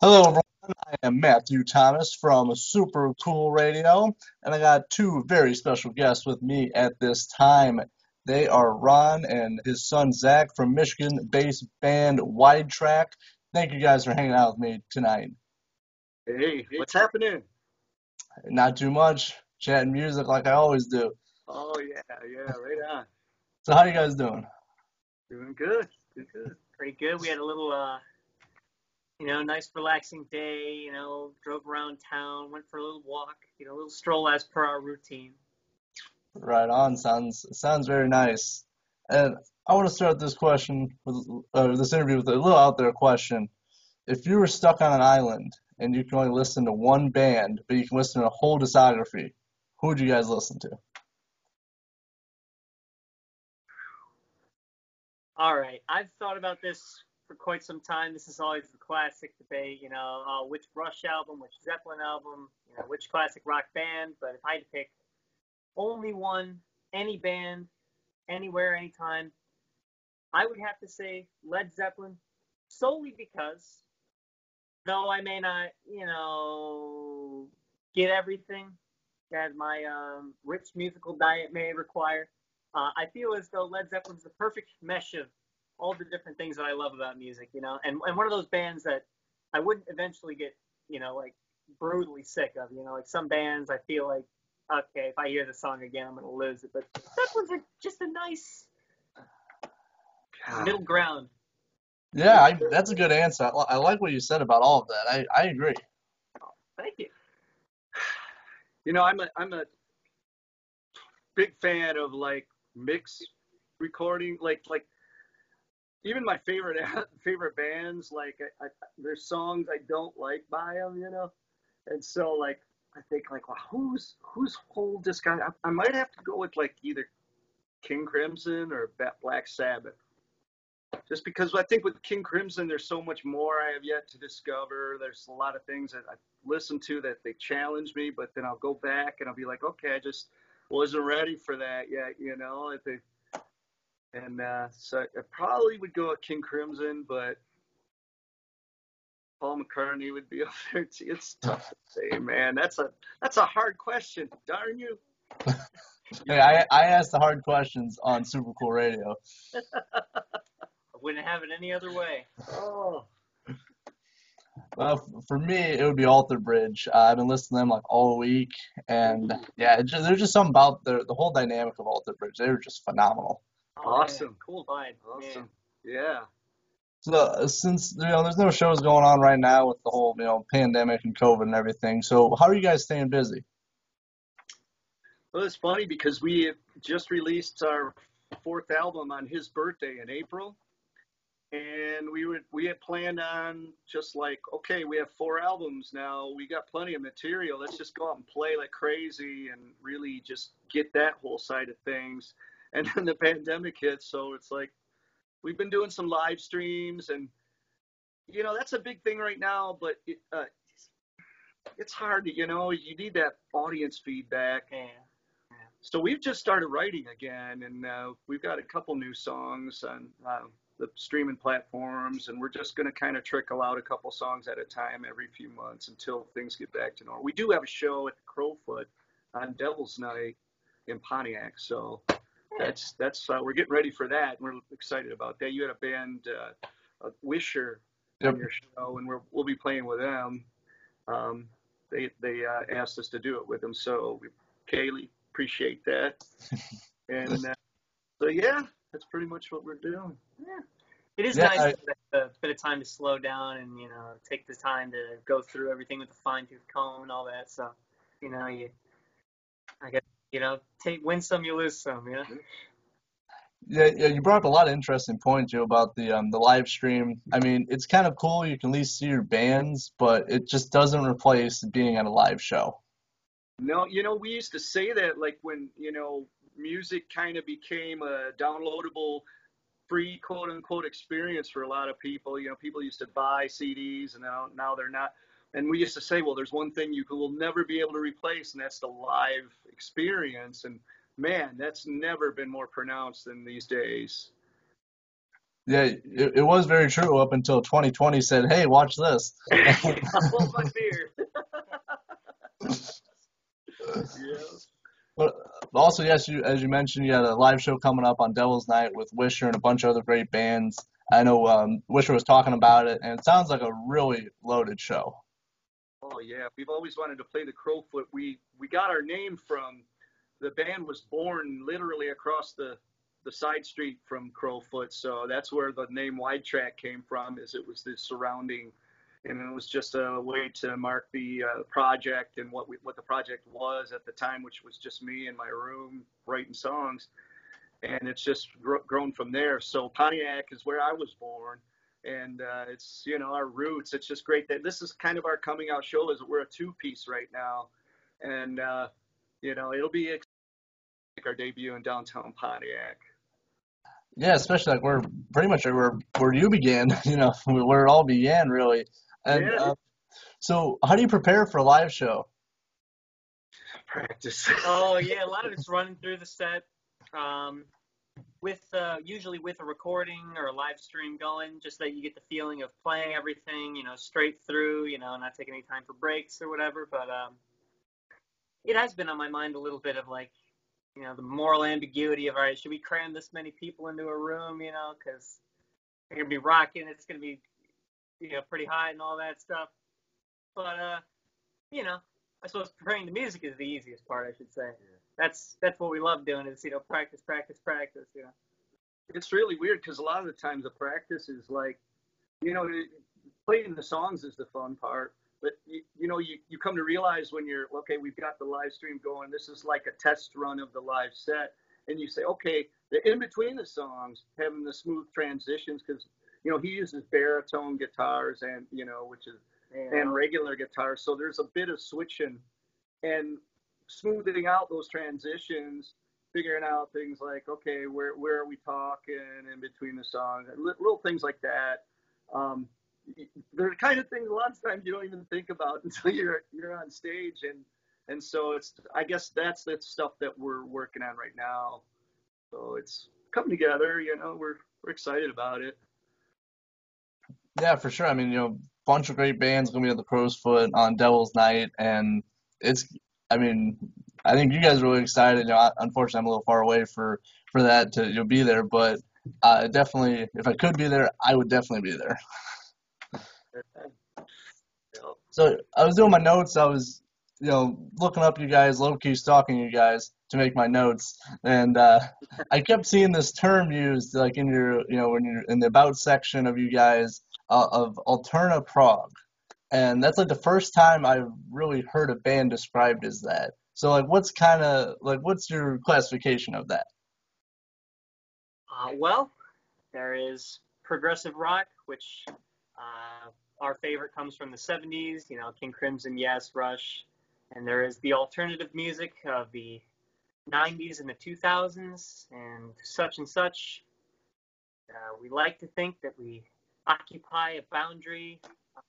Hello, everyone. I am Matthew Thomas from Super Cool Radio, and I got two very special guests with me at this time. They are Ron and his son Zach from Michigan based band Widetrack. Thank you guys for hanging out with me tonight. Hey, what's happening? Not too much, chatting music like I always do. Oh yeah, yeah, right on. So, how are you guys doing? Doing good. Doing good. Pretty good. We had a little, uh, you know, nice relaxing day. You know, drove around town, went for a little walk. You know, a little stroll as per our routine. Right on. Sounds sounds very nice. And I want to start this question with uh, this interview with a little out there question. If you were stuck on an island and you can only listen to one band, but you can listen to a whole discography, who would you guys listen to? All right. I've thought about this for quite some time. This is always the classic debate, you know, uh, which Rush album, which Zeppelin album, you know, which classic rock band. But if I had to pick only one, any band, anywhere, anytime, I would have to say Led Zeppelin, solely because though I may not, you know, get everything that my um, rich musical diet may require, uh, I feel as though Led Zeppelin's the perfect mesh of all the different things that I love about music, you know, and, and one of those bands that I wouldn't eventually get, you know, like brutally sick of, you know, like some bands I feel like, okay, if I hear the song again, I'm going to lose it. But Zeppelin's are just a nice God. middle ground. Yeah, I, that's a good answer. I, I like what you said about all of that. I, I agree. Thank you. You know, I'm a I'm a big fan of like mix recording, like like even my favorite favorite bands. Like I, I, there's songs I don't like by them, you know, and so like I think like, well, who's who's whole guy? I, I might have to go with like either King Crimson or Black Sabbath. Just because I think with King Crimson, there's so much more I have yet to discover. There's a lot of things that I listen to that they challenge me, but then I'll go back and I'll be like, okay, I just wasn't ready for that yet, you know. If they, and uh, so I probably would go with King Crimson, but Paul McCartney would be up there too. It's tough to say, man. That's a that's a hard question. Darn you. Hey, I, I asked the hard questions on Super Cool Radio. I wouldn't have it any other way. Oh, Well, for me, it would be Alter Bridge. Uh, I've been listening to them like all week, and yeah, just, there's just something about the the whole dynamic of Alter Bridge. They were just phenomenal. Oh, man. Awesome. Cool vibe. man. awesome. Yeah. So uh, since you know there's no shows going on right now with the whole you know pandemic and COVID and everything, so how are you guys staying busy? Well, it's funny because we just released our fourth album on his birthday in April, and we would we had planned on just like okay, we have four albums now, we got plenty of material. Let's just go out and play like crazy and really just get that whole side of things. And then the pandemic hit, so it's like we've been doing some live streams, and you know that's a big thing right now. But it, uh, it's hard to you know you need that audience feedback Yeah. so we've just started writing again, and uh, we've got a couple new songs on uh, the streaming platforms, and we're just going to kind of trickle out a couple songs at a time every few months until things get back to normal. We do have a show at the Crofoot on Devil's Night in Pontiac, so that's that's uh, we're getting ready for that, and we're excited about that. You had a band, uh, uh, Wisher, Yep. on your show, and we're, we'll be playing with them. Um, they they uh, asked us to do it with them, so we, Kaylee, appreciate that. And uh, so yeah, that's pretty much what we're doing. Yeah. It is Yeah, nice I- to have a bit of time to slow down and you know take the time to go through everything with a fine tooth comb and all that. So, you know, you, I guess, you know, take win some, you lose some. You know. Yeah, yeah, you brought up a lot of interesting points, Joe, about the um the live stream. I mean, it's kind of cool. You can at least see your bands, but it just doesn't replace being at a live show. No, you know, we used to say that like when, you know, music kind of became a downloadable free quote unquote experience for a lot of people. You know, people used to buy CDs and now now they're not. And we used to say, well, there's one thing you will never be able to replace, and that's the live experience. And man, that's never been more pronounced than these days. Yeah, it, it was very true up until 2020 said, "Hey, watch this." Hold my beer. yeah. But also, yes, you as you mentioned, you had a live show coming up on Devil's Night with Wisher and a bunch of other great bands. I know um, Wisher was talking about it, and it sounds like a really loaded show. Oh yeah, we've always wanted to play the Crofoot. We we got our name from the band was born literally across the the side street from Crofoot, so that's where the name Widetrack came from. Is it was the surrounding, and it was just a way to mark the uh, project and what we what the project was at the time, which was just me in my room writing songs, and it's just gr- grown from there. So Pontiac is where I was born and uh, it's you know our roots. It's just great that this is kind of our coming out show. Is we're a two piece right now, and uh, you know it'll be like our debut in downtown Pontiac. Yeah, especially like we're pretty much where where you began. You know, where it all began, really. And Yeah. uh, so, how do you prepare for a live show? Practice. Oh yeah, a lot of it's running through the set. Um, with uh, usually with a recording or a live stream going, just that you get the feeling of playing everything, you know, straight through, you know, not taking any time for breaks or whatever. But um, it has been on my mind a little bit of like, you know, the moral ambiguity of all right, should we cram this many people into a room, you know, because they're gonna be rocking, it's gonna be, you know, pretty hot and all that stuff. But uh, you know, I suppose preparing the music is the easiest part, I should say. That's that's what we love doing is you know practice, practice, practice. You know. it's really weird because a lot of the times the practice is like, you know, playing the songs is the fun part. But you, you know, you, you come to realize when you're okay, we've got the live stream going. This is like a test run of the live set, and you say, okay, the in between the songs, having the smooth transitions because you know he uses baritone guitars and you know which is and regular guitars. So there's a bit of switching and smoothing out those transitions, figuring out things like, okay, where where are we talking in between the songs, little things like that. Um, they're the kind of things a lot of times you don't even think about until you're you're on stage, and and so it's I guess that's the stuff that we're working on right now. So it's coming together. You know, we're we're excited about it. Yeah, for sure. I mean, you know, bunch of great bands gonna be at the Crofoot on Devil's Night, and it's. I mean, I think you guys are really excited. You know, unfortunately, I'm a little far away for for that to you'll be there, but uh, definitely, if I could be there, I would definitely be there. So I was doing my notes. I was, you know, looking up you guys, low key stalking you guys to make my notes, and uh, I kept seeing this term used, like in your, you know, when you're in the about section of you guys, uh, of Alterna Prog, and that's like the first time I've really heard a band described as that. So like, what's kind of like, what's your classification of that? Uh, well, there is progressive rock, which uh, our favorite comes from the 70s, you know, King Crimson, Yes, Rush. And there is the alternative music of the 90s and the 2000s and such and such. Uh, we like to think that we occupy a boundary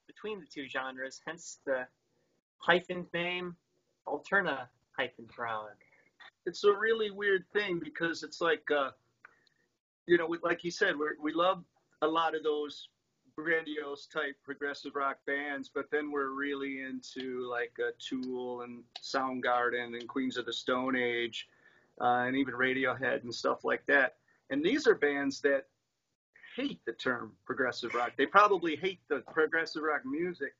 between the two genres, hence the hyphened name, Alterna hyphen Prog. it's a really weird thing because it's like uh you know we- like you said we we love a lot of those grandiose type progressive rock bands but then we're really into like uh, tool and soundgarden and queens of the stone age uh, and even radiohead and stuff like that and these are bands that hate the term progressive rock they probably hate the progressive rock music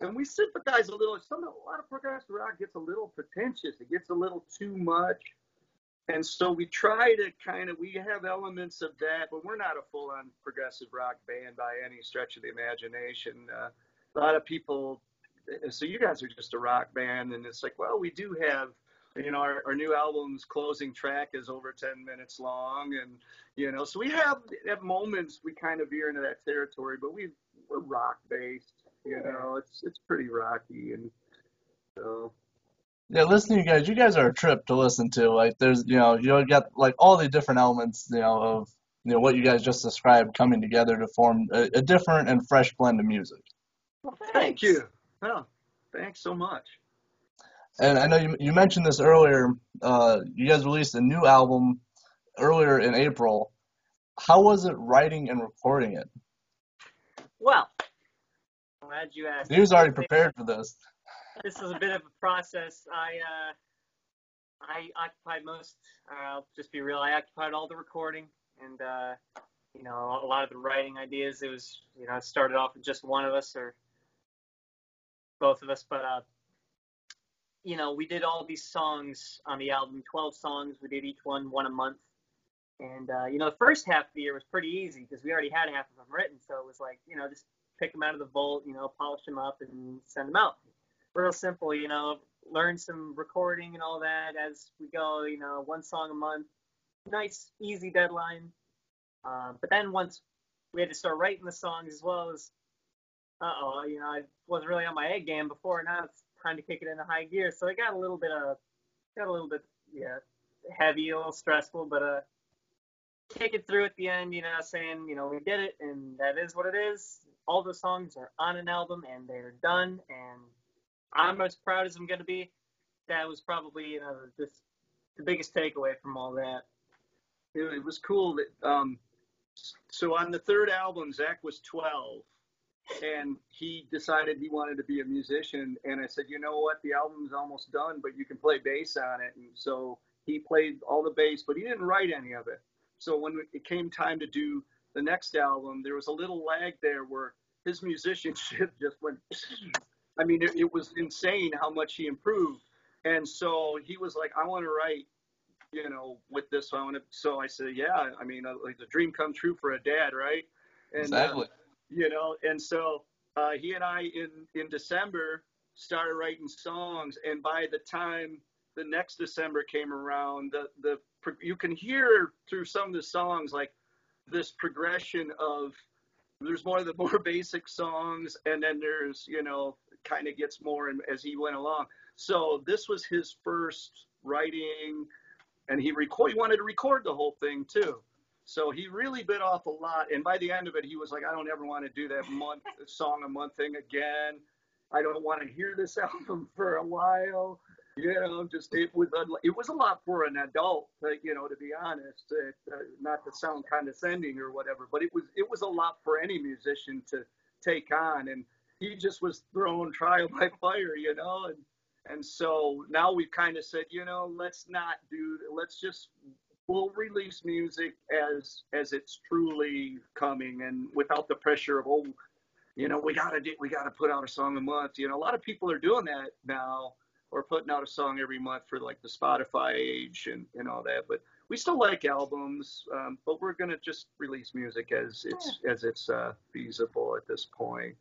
and we sympathize a little. Some a lot of progressive rock gets a little pretentious. It gets a little too much, and so we try to kind of we have elements of that, but we're not a full-on progressive rock band by any stretch of the imagination. Uh, a lot of people, so you guys are just a rock band, and it's like, well, we do have. You know, our, our new album's closing track is over 10 minutes long, and you know, so we have at moments we kind of veer into that territory, but we we're rock based. You know, it's it's pretty rocky, and so Yeah, listening to you guys, you guys are a trip to listen to. Like, there's, you know, you got like all the different elements, you know, of you know what you guys just described coming together to form a, a different and fresh blend of music. thank you. Oh, thanks so much. And I know you you mentioned this earlier. Uh, you guys released a new album earlier in April. how was it writing and recording it? Well, I'm glad you asked. He was already prepared for this. This was a bit of a process. I uh, I occupied most. Uh, I'll just be real. I occupied all the recording and uh, you know a lot of the writing ideas. It was you know it started off with just one of us or both of us, but uh, you know we did all these songs on the album, 12 songs. We did each one one a month. And uh, you know, the first half of the year was pretty easy because we already had half of them written. So it was like, you know, just pick them out of the vault, you know, polish them up and send them out. Real simple, you know, learn some recording and all that as we go, you know, one song a month. Nice, easy deadline. Uh, but then once we had to start writing the songs as well as, uh oh, you know, I wasn't really on my egg game before. Now it's time to kick it into high gear. So it got a little bit of, got a little bit, yeah, heavy, a little stressful, but uh, kick it through at the end, you know, saying, you know, we did it and that is what it is. All the songs are on an album and they're done and I'm as proud as I'm going to be. That was probably, you know, just the biggest takeaway from all that. It, it was cool that, um, so on the third album, Zach was 12 and he decided he wanted to be a musician. And I said, you know what? The album's almost done, but you can play bass on it. And so he played all the bass, but he didn't write any of it. So when it came time to do the next album, there was a little lag there where his musicianship just went. I mean, it, it was insane how much he improved. And so he was like, I want to write, you know, with this. I want to. So I said, yeah. I mean, uh, like the dream come true for a dad, right? And, exactly. Uh, you know, and so uh, he and I in in December started writing songs, and by the time the next December came around, the the you can hear through some of the songs like this progression of there's more of the more basic songs and then there's you know kind of gets more and as he went along. So this was his first writing and he record he wanted to record the whole thing too so he really bit off a lot and by the end of it he was like i don't ever want to do that month song a month thing again i don't want to hear this album for a while you know, just it was a, it was a lot for an adult, you know, to be honest. Uh, not to sound condescending or whatever, but it was it was a lot for any musician to take on, and he just was thrown trial by fire, you know, and and so now we've kind of said, you know, let's not do, let's just we'll release music as as it's truly coming, and without the pressure of oh, you know, we gotta do, we gotta put out a song a month. You know, a lot of people are doing that now or putting out a song every month for like the Spotify age and, and all that. But we still like albums, um, but we're gonna just release music as it's as it's uh, feasible at this point.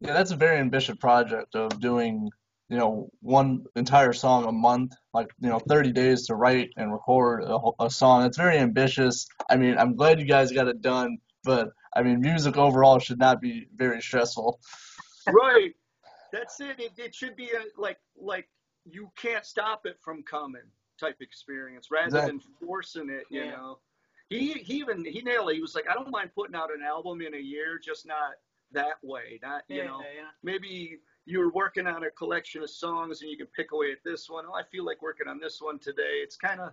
Yeah, that's a very ambitious project of doing, you know, one entire song a month, like you know, 30 days to write and record a, a song. It's very ambitious. I mean, I'm glad you guys got it done, but I mean, music overall should not be very stressful. Right. That's it. It, it should be a, like like you can't stop it from coming type experience rather exactly. than forcing it. You yeah. know, he he even he nailed it. He was like, I don't mind putting out an album in a year, just not that way. Not you yeah, know, yeah. maybe you're working on a collection of songs and you can pick away at this one. Oh, I feel like working on this one today. It's kind of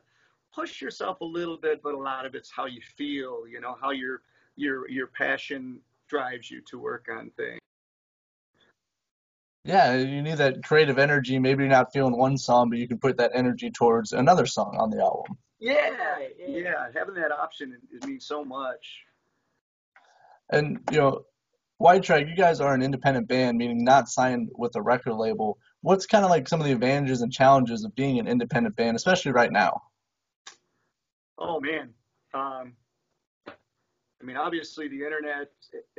push yourself a little bit, but a lot of it's how you feel. You know, how your your your passion drives you to work on things. Yeah, you need that creative energy. Maybe you're not feeling one song, but you can put that energy towards another song on the album. Yeah, yeah, having that option it means so much. And you know, Widetrack, you guys are an independent band, meaning not signed with a record label. What's kind of like some of the advantages and challenges of being an independent band, especially right now? Oh man, um, I mean, obviously the internet,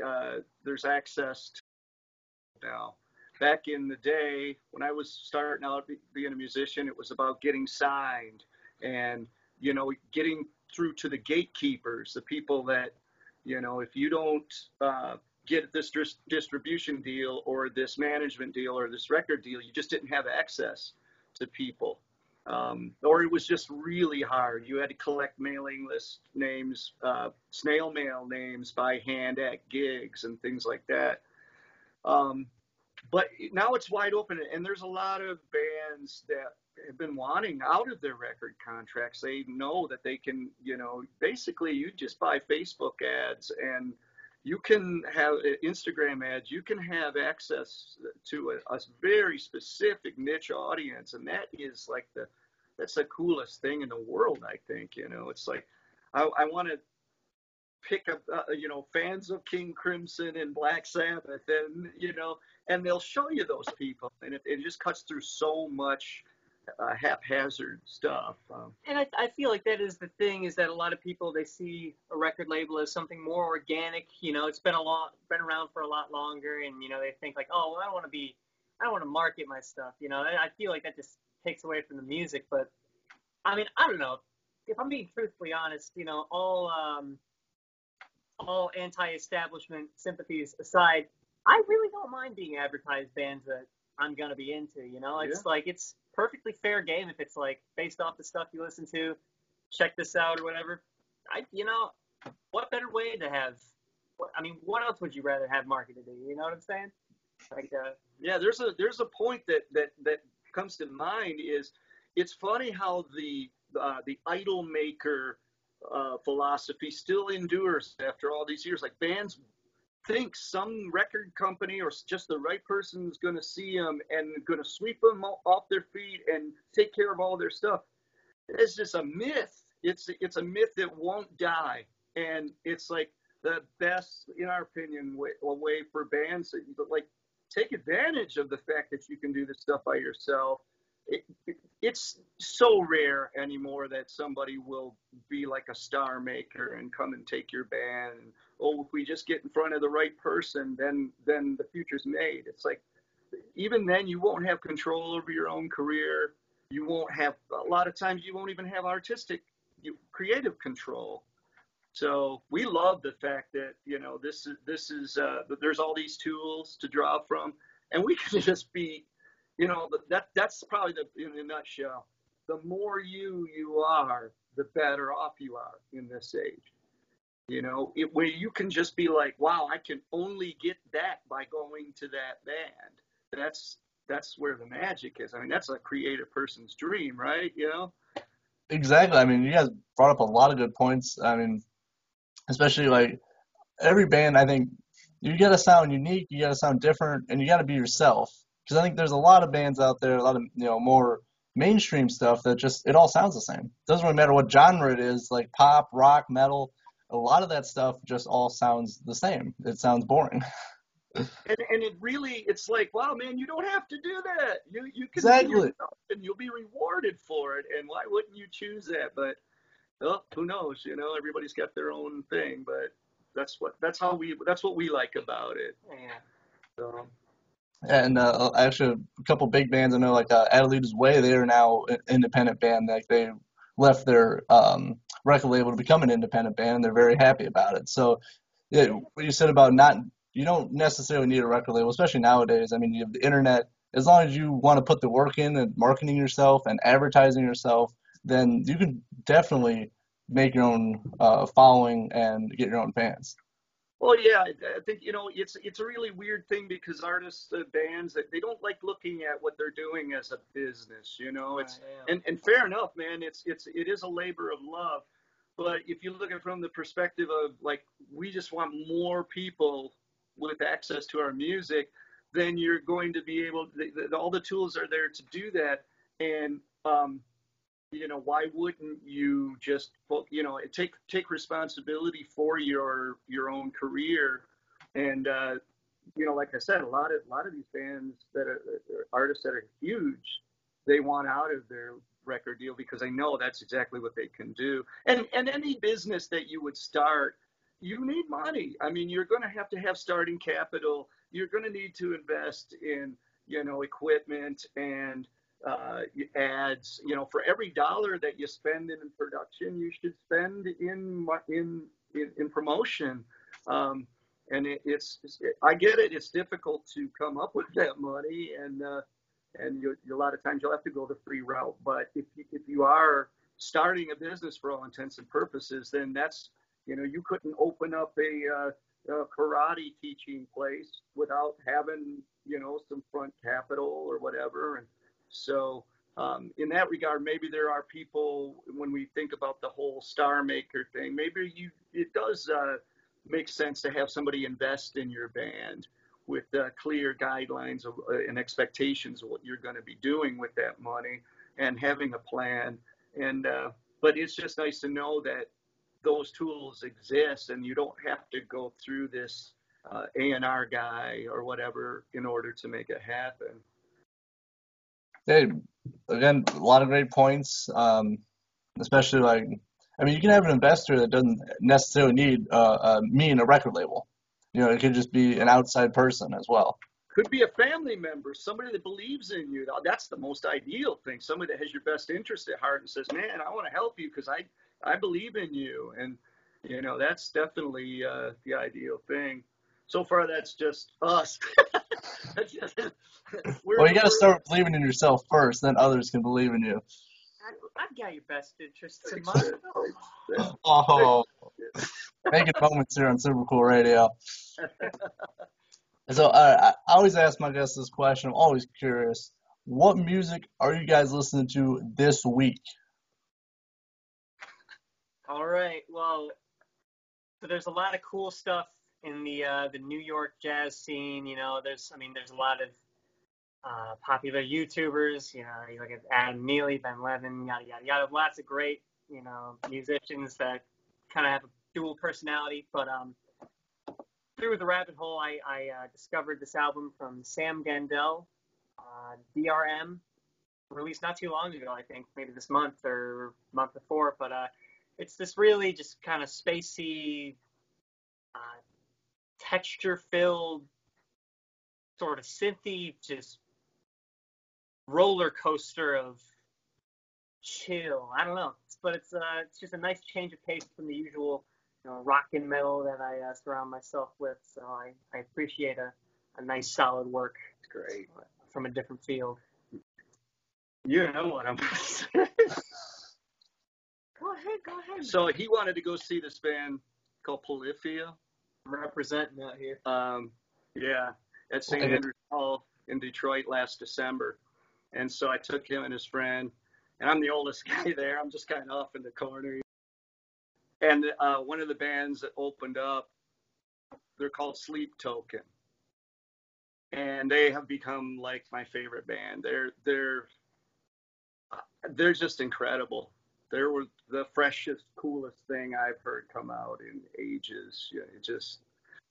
uh, there's access to now back in the day when I was starting out being a musician, it was about getting signed and, you know, getting through to the gatekeepers, the people that, you know, if you don't uh, get this dis- distribution deal or this management deal or this record deal, you just didn't have access to people. Um, or it was just really hard. You had to collect mailing list names, uh, snail mail names by hand at gigs and things like that. Um, but now it's wide open and there's a lot of bands that have been wanting out of their record contracts. They know that they can, you know, basically you just buy Facebook ads and you can have uh, Instagram ads. You can have access to a, a very specific niche audience, and that is like the that's the coolest thing in the world. I think you know, it's like I, I want to pick up, uh, you know, fans of King Crimson and Black Sabbath, and you know, and they'll show you those people, and it, it just cuts through so much uh, haphazard stuff. Um, and I, I feel like that is the thing is that a lot of people they see a record label as something more organic. You know, it's been a lot, been around for a lot longer, and you know they think like, oh, well, I don't want to be, I don't want to market my stuff. You know, I feel like that just takes away from the music. But I mean, I don't know. If I'm being truthfully honest, you know, all um, all anti-establishment sympathies aside, I really don't mind being advertised bands that I'm gonna be into. You know, it's yeah. like it's perfectly fair game if it's like based off the stuff you listen to. Check this out or whatever. I, you know, what better way to have? I mean, what else would you rather have marketed to you? Know what I'm saying? Like, uh, yeah, there's a there's a point that that that comes to mind is it's funny how the uh, the idol maker uh, philosophy still endures after all these years. Like bands think some record company or just the right person is going to see them and going to sweep them off their feet and take care of all their stuff. It's just a myth. It's it's a myth that won't die, and it's like the best, in our opinion, way, way for bands to like take advantage of the fact that you can do this stuff by yourself. It, it, it's so rare anymore that somebody will be like a star maker and come and take your band. And, oh, if we just get in front of the right person, then then the future's made. It's like even then you won't have control over your own career. You won't have a lot of times you won't even have artistic, creative control. So we love the fact that you know this is this is uh, there's all these tools to draw from, and we can just be, you know, that that's probably the in a nutshell. The more you you are, the better off you are in this age. You know, it, where you can just be like, wow, I can only get that by going to that band. That's that's where the magic is. I mean, that's a creative person's dream, right? You know. Exactly. I mean, you guys brought up a lot of good points. I mean, especially like every band, I think you got to sound unique, you got to sound different, and you got to be yourself. Because I think there's a lot of bands out there, a lot of you know more mainstream stuff that just it all sounds the same. It doesn't really matter what genre it is, like pop, rock, metal a lot of that stuff just all sounds the same. It sounds boring. and, and it really it's like wow man you don't have to do that you you can exactly and you'll be rewarded for it and why wouldn't you choose that but well, who knows you know everybody's got their own thing but that's what that's how we that's what we like about it yeah so and uh, actually a couple big bands I know like uh, Adelitas Way they are now an independent band like they left their um record label to become an independent band, and they're very happy about it. So, what you said about not, you don't necessarily need a record label, especially nowadays. I mean, you have the internet. As long as you want to put the work in and marketing yourself and advertising yourself, then you can definitely make your own uh, following and get your own fans. Well, yeah, I think you know it's it's a really weird thing because artists, uh, bands, they don't like looking at what they're doing as a business. You know, it's and and fair enough, man. It's it's it is a labor of love, but if you look at it from the perspective of like we just want more people with access to our music, then you're going to be able. To, all the tools are there to do that, and um, you know why wouldn't you just you know take take responsibility for your your own career? And uh, you know like i said a lot of a lot of these bands that are, artists that are huge they want out of their record deal because they know that's exactly what they can do. And and any business that you would start you need money. I mean you're going to have to have starting capital. You're going to need to invest in you know equipment and uh, ads. You know, for every dollar that you spend in production, you should spend in in in, in promotion. Um, and it, it's, it, I get it. It's difficult to come up with that money, and uh, and you, a lot of times you'll have to go the free route. But if you, if you are starting a business for all intents and purposes, then that's you know you couldn't open up a, uh, a karate teaching place without having you know some front capital or whatever. And so um, in that regard, maybe there are people when we think about the whole star maker thing. Maybe you it does uh, make sense to have somebody invest in your band with uh, clear guidelines of, uh, and expectations of what you're going to be doing with that money and having a plan. And uh, but it's just nice to know that those tools exist and you don't have to go through this uh, A&R guy or whatever in order to make it happen. Hey, again, a lot of great points. Um, especially like, I mean, you can have an investor that doesn't necessarily need uh, uh, me in a record label. You know, it could just be an outside person as well. Could be a family member, somebody that believes in you. That's the most ideal thing. Somebody that has your best interest at heart and says, "Man, I want to help you because I I believe in you." And you know, that's definitely uh, the ideal thing. So far, that's just us. that's just, well, you got to start believing in yourself first, then others can believe in you. I've got your best interests in mind. oh, making moments here on Super Cool Radio. So uh, I always ask my guests this question. I'm always curious. What music are you guys listening to this week? All right. Well, so there's a lot of cool stuff in the uh, the New York jazz scene. You know, there's I mean, there's a lot of uh, popular YouTubers. You know, you look at Adam Neely, Ben Levin, yada yada yada. Lots of great you know musicians that kind of have a dual personality. But um, through the rabbit hole, I, I uh, discovered this album from Sam Gendel, uh, DRM, released not too long ago. I think maybe this month or month before. But uh, it's this really just kind of spacey, uh, texture-filled, sort of synthy, just roller coaster of chill. I don't know, but it's uh, it's just a nice change of pace from the usual you know, rock and metal that I uh, surround myself with. So I, I appreciate a, a nice solid work. It's great from a different field. You know what I'm. go ahead, go ahead. So he wanted to go see this band called Polyphia. I'm representing out here. Um, yeah, at St. Andrews Hall in Detroit last December. And so I took him and his friend, and I'm the oldest guy there. I'm just kind of off in the corner. And uh, one of the bands that opened up, they're called Sleep Token, and they have become like my favorite band. They're they're they're just incredible. They were the freshest, coolest thing I've heard come out in ages. Yeah, it just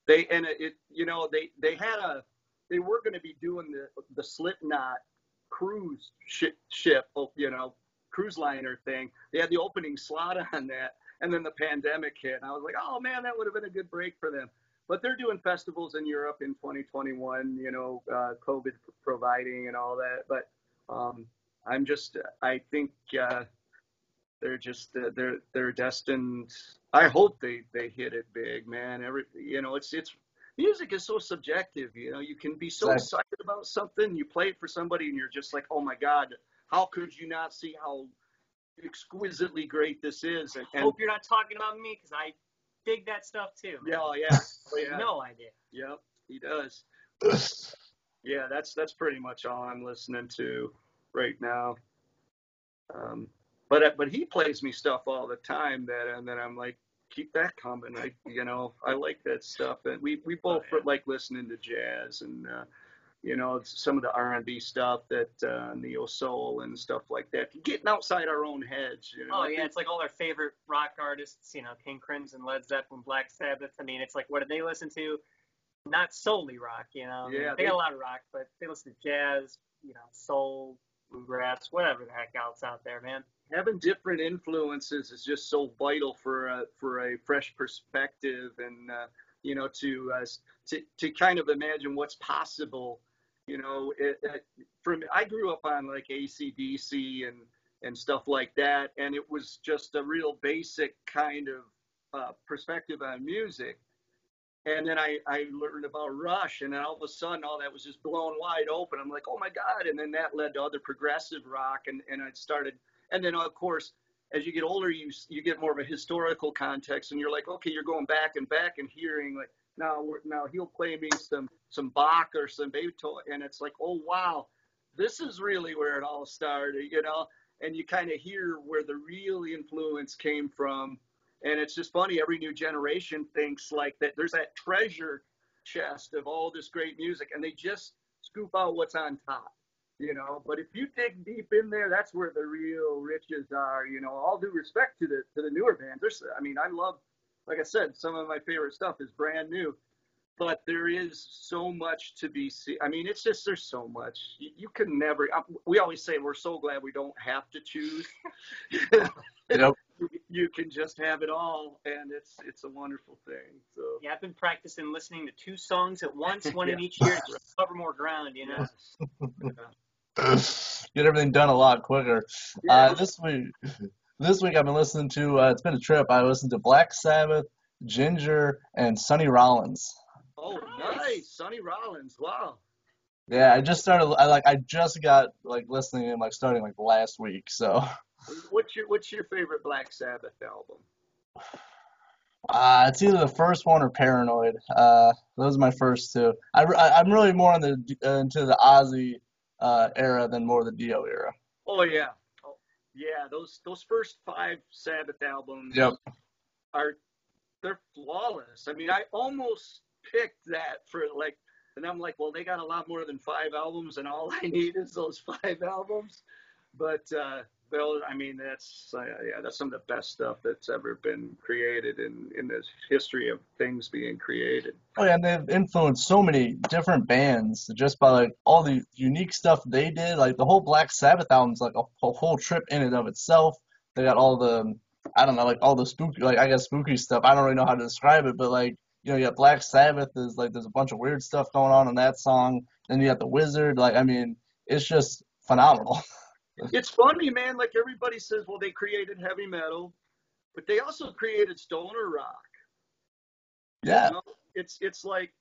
they and it, it you know they they had a they were going to be doing the the Slipknot cruise ship, ship, you know, cruise liner thing. They had the opening slot on that, and then the pandemic hit. And I was like, oh man, that would have been a good break for them. But they're doing festivals in Europe in 2021, you know, uh, COVID providing and all that. But um, I'm just, I think uh, they're just, uh, they're they're destined. I hope they they hit it big, man. Every, you know, it's it's music is so subjective. You know, you can be so excited about something, you play it for somebody, and you're just like, oh my god, how could you not see how exquisitely great this is? And, and hope you're not talking about me because I dig that stuff too. Yeah, oh, yeah, oh, yeah. no idea. Yep, he does. yeah, that's that's pretty much all I'm listening to right now. Um, but but he plays me stuff all the time that and then I'm like, keep that coming. I, you know, I like that stuff, and we we both oh, yeah. like listening to jazz and. Uh, you know, some of the R&B stuff that uh, neo soul and stuff like that, getting outside our own heads. You know? Oh yeah, it's like all our favorite rock artists. You know, King Crimson, Led Zeppelin, Black Sabbath. I mean, it's like what do they listen to? Not solely rock. You know, yeah, they, they got a lot of rock, but they listen to jazz. You know, soul, bluegrass, whatever the heck else out there, man having different influences is just so vital for a, for a fresh perspective and uh, you know to, uh, to to kind of imagine what's possible you know it, it, from I grew up on like ACDC and and stuff like that and it was just a real basic kind of uh, perspective on music and then I, I learned about Rush, and then all of a sudden, all that was just blown wide open. I'm like, oh my God. And then that led to other progressive rock, and, and I started and then of course, as you get older, you you get more of a historical context, and you're like, okay, you're going back and back and hearing like now now he'll play me some some Bach or some Beethoven, and it's like, oh wow, this is really where it all started, you know. And you kind of hear where the real influence came from. And it's just funny. Every new generation thinks like that. There's that treasure chest of all this great music, and they just scoop out what's on top, you know. But if you dig deep in there, that's where the real riches are, you know. All due respect to the to the newer bands. There's, I mean, I love, like I said, some of my favorite stuff is brand new but there is so much to be seen. I mean, it's just there's so much you, you can never. Uh, we always say we're so glad we don't have to choose. you know. you can just have it all, and it's it's a wonderful thing. So Yeah, I've been practicing listening to two songs at once, one in each ear, to cover more ground. You know. Get everything done a lot quicker. Uh, this week, this week I've been listening to. Uh, it's been a trip. I listened to Black Sabbath, Ginger, and Sonny Rollins. oh, nice, Sonny Rollins. Wow. Yeah, I just started. I like. I just got like listening and like starting like last week. So What's your what's your favorite Black Sabbath album? uh, it's either the first one or Paranoid. Uh, those are my first two. I, I am really more in the uh, into the Ozzy uh, era than more the Dio era. Oh yeah, oh, yeah. Those those first five Sabbath albums Yep. are they're flawless. I mean, I almost picked that for like, and I'm like, well, they got a lot more than five albums, and all I need is those five albums. But uh, they'll, I mean, that's uh, yeah, that's some of the best stuff that's ever been created in in this history of things being created. Oh yeah, and they've influenced so many different bands just by like all the unique stuff they did. Like the whole Black Sabbath album's like a, a whole trip in and of itself. They got all the I don't know, like all the spooky, like I guess spooky stuff. I don't really know how to describe it, but like you know, you got Black Sabbath. is like there's a bunch of weird stuff going on in that song. Then you got the Wizard. Like I mean, it's just phenomenal. It's funny, man. Like everybody says, well, they created heavy metal, but they also created stoner rock. Yeah. You know, it's it's like,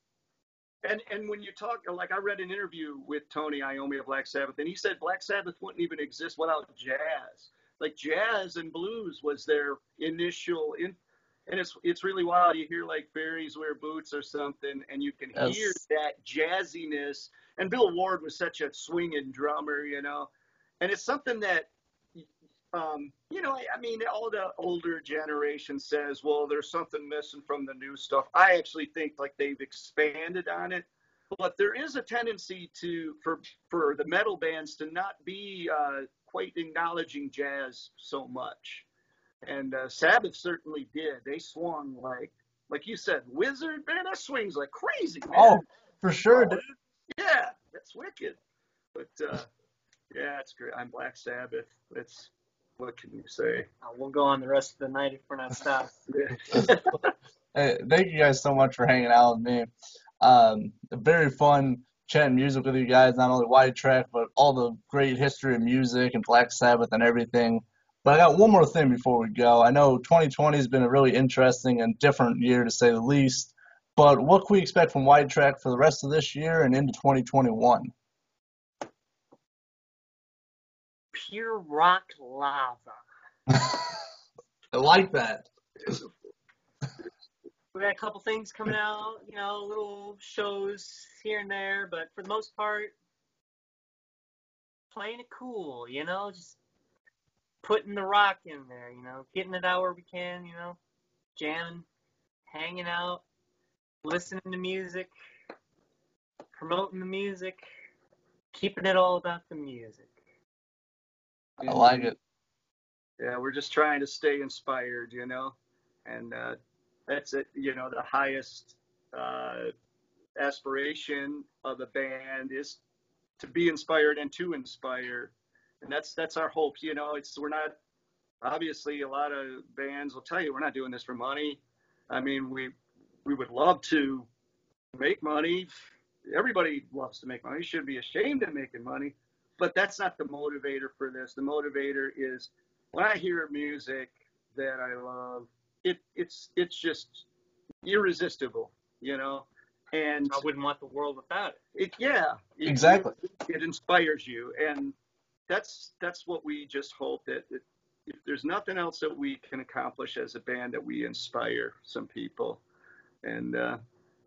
and and when you talk, like I read an interview with Tony Iommi of Black Sabbath, and he said Black Sabbath wouldn't even exist without jazz. Like jazz and blues was their initial in, and it's it's really wild. You hear like fairies wear boots or something, and you can Yes. hear that jazziness. And Bill Ward was such a swinging drummer, you know, and it's something that um, you know, I mean, all the older generation says, well, there's something missing from the new stuff. I actually think like they've expanded on it, but there is a tendency to for for the metal bands to not be uh, quite acknowledging jazz so much. And uh, Sabbath certainly did. They swung like like you said, Wizard man, that swings like crazy, man. Oh, for sure, dude. yeah, that's wicked. But uh, yeah, it's great. I'm Black Sabbath. It's what can you say? Uh, we'll go on the rest of the night if we're not stopped. Hey, thank you guys so much for hanging out with me. Um, very fun chatting music with you guys, not only Widetrack, but all the great history of music and Black Sabbath and everything. But I got one more thing before we go. I know 2020 has been a really interesting and different year to say the least. But what can we expect from Widetrack for the rest of this year and into 2021? Pure rock lava. I like that. We got a couple things coming out, you know, little shows here and there, but for the most part, playing it cool, you know, just putting the rock in there, you know, getting it out where we can, you know, jamming, hanging out, listening to music, promoting the music, keeping it all about the music. I like it. Yeah, we're just trying to stay inspired, you know, and uh, that's it. You know, the highest uh, aspiration of the band is to be inspired and to inspire, and that's that's our hopes. You know, it's we're not obviously a lot of bands will tell you we're not doing this for money. I mean, we we would love to make money. Everybody loves to make money. You should be ashamed of making money, but that's not the motivator for this. The motivator is when I hear music that I love, it it's it's just irresistible, you know. And I wouldn't want the world without it. it yeah, it, Exactly. It inspires you, and that's that's what we just hope that, that if there's nothing else that we can accomplish as a band, that we inspire some people, and uh,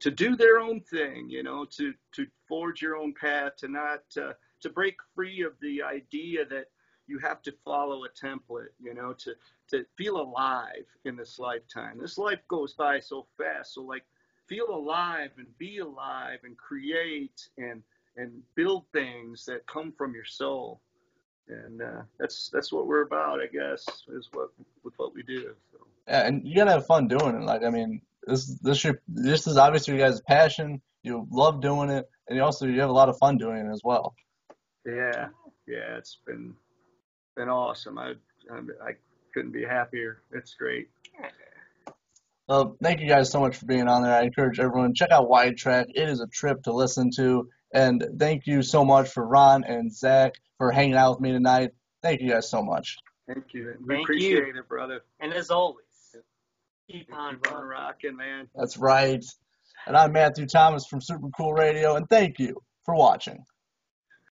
to do their own thing, you know, to to forge your own path, to not uh, to break free of the idea that you have to follow a template, you know, to to feel alive in this lifetime. This life goes by so fast, so like feel alive and be alive and create and and build things that come from your soul. And uh, that's that's what we're about, I guess, is what with what we do. So. Yeah, and you gotta have fun doing it. Like I mean, this this your, this is obviously your guys' passion. You love doing it, and you also you have a lot of fun doing it as well. Yeah, yeah, it's been been awesome. I I, I couldn't be happier. It's great. Well, thank you guys so much for being on there. I encourage everyone check out Widetrack. It is a trip to listen to. And thank you so much for Ron and Zach for hanging out with me tonight. Thank you guys so much. Thank you. We Thank appreciate you. it, brother. And as always, keep on Keep on rocking. rocking, man. That's right. And I'm Matthew Thomas from Super Cool Radio, and thank you for watching.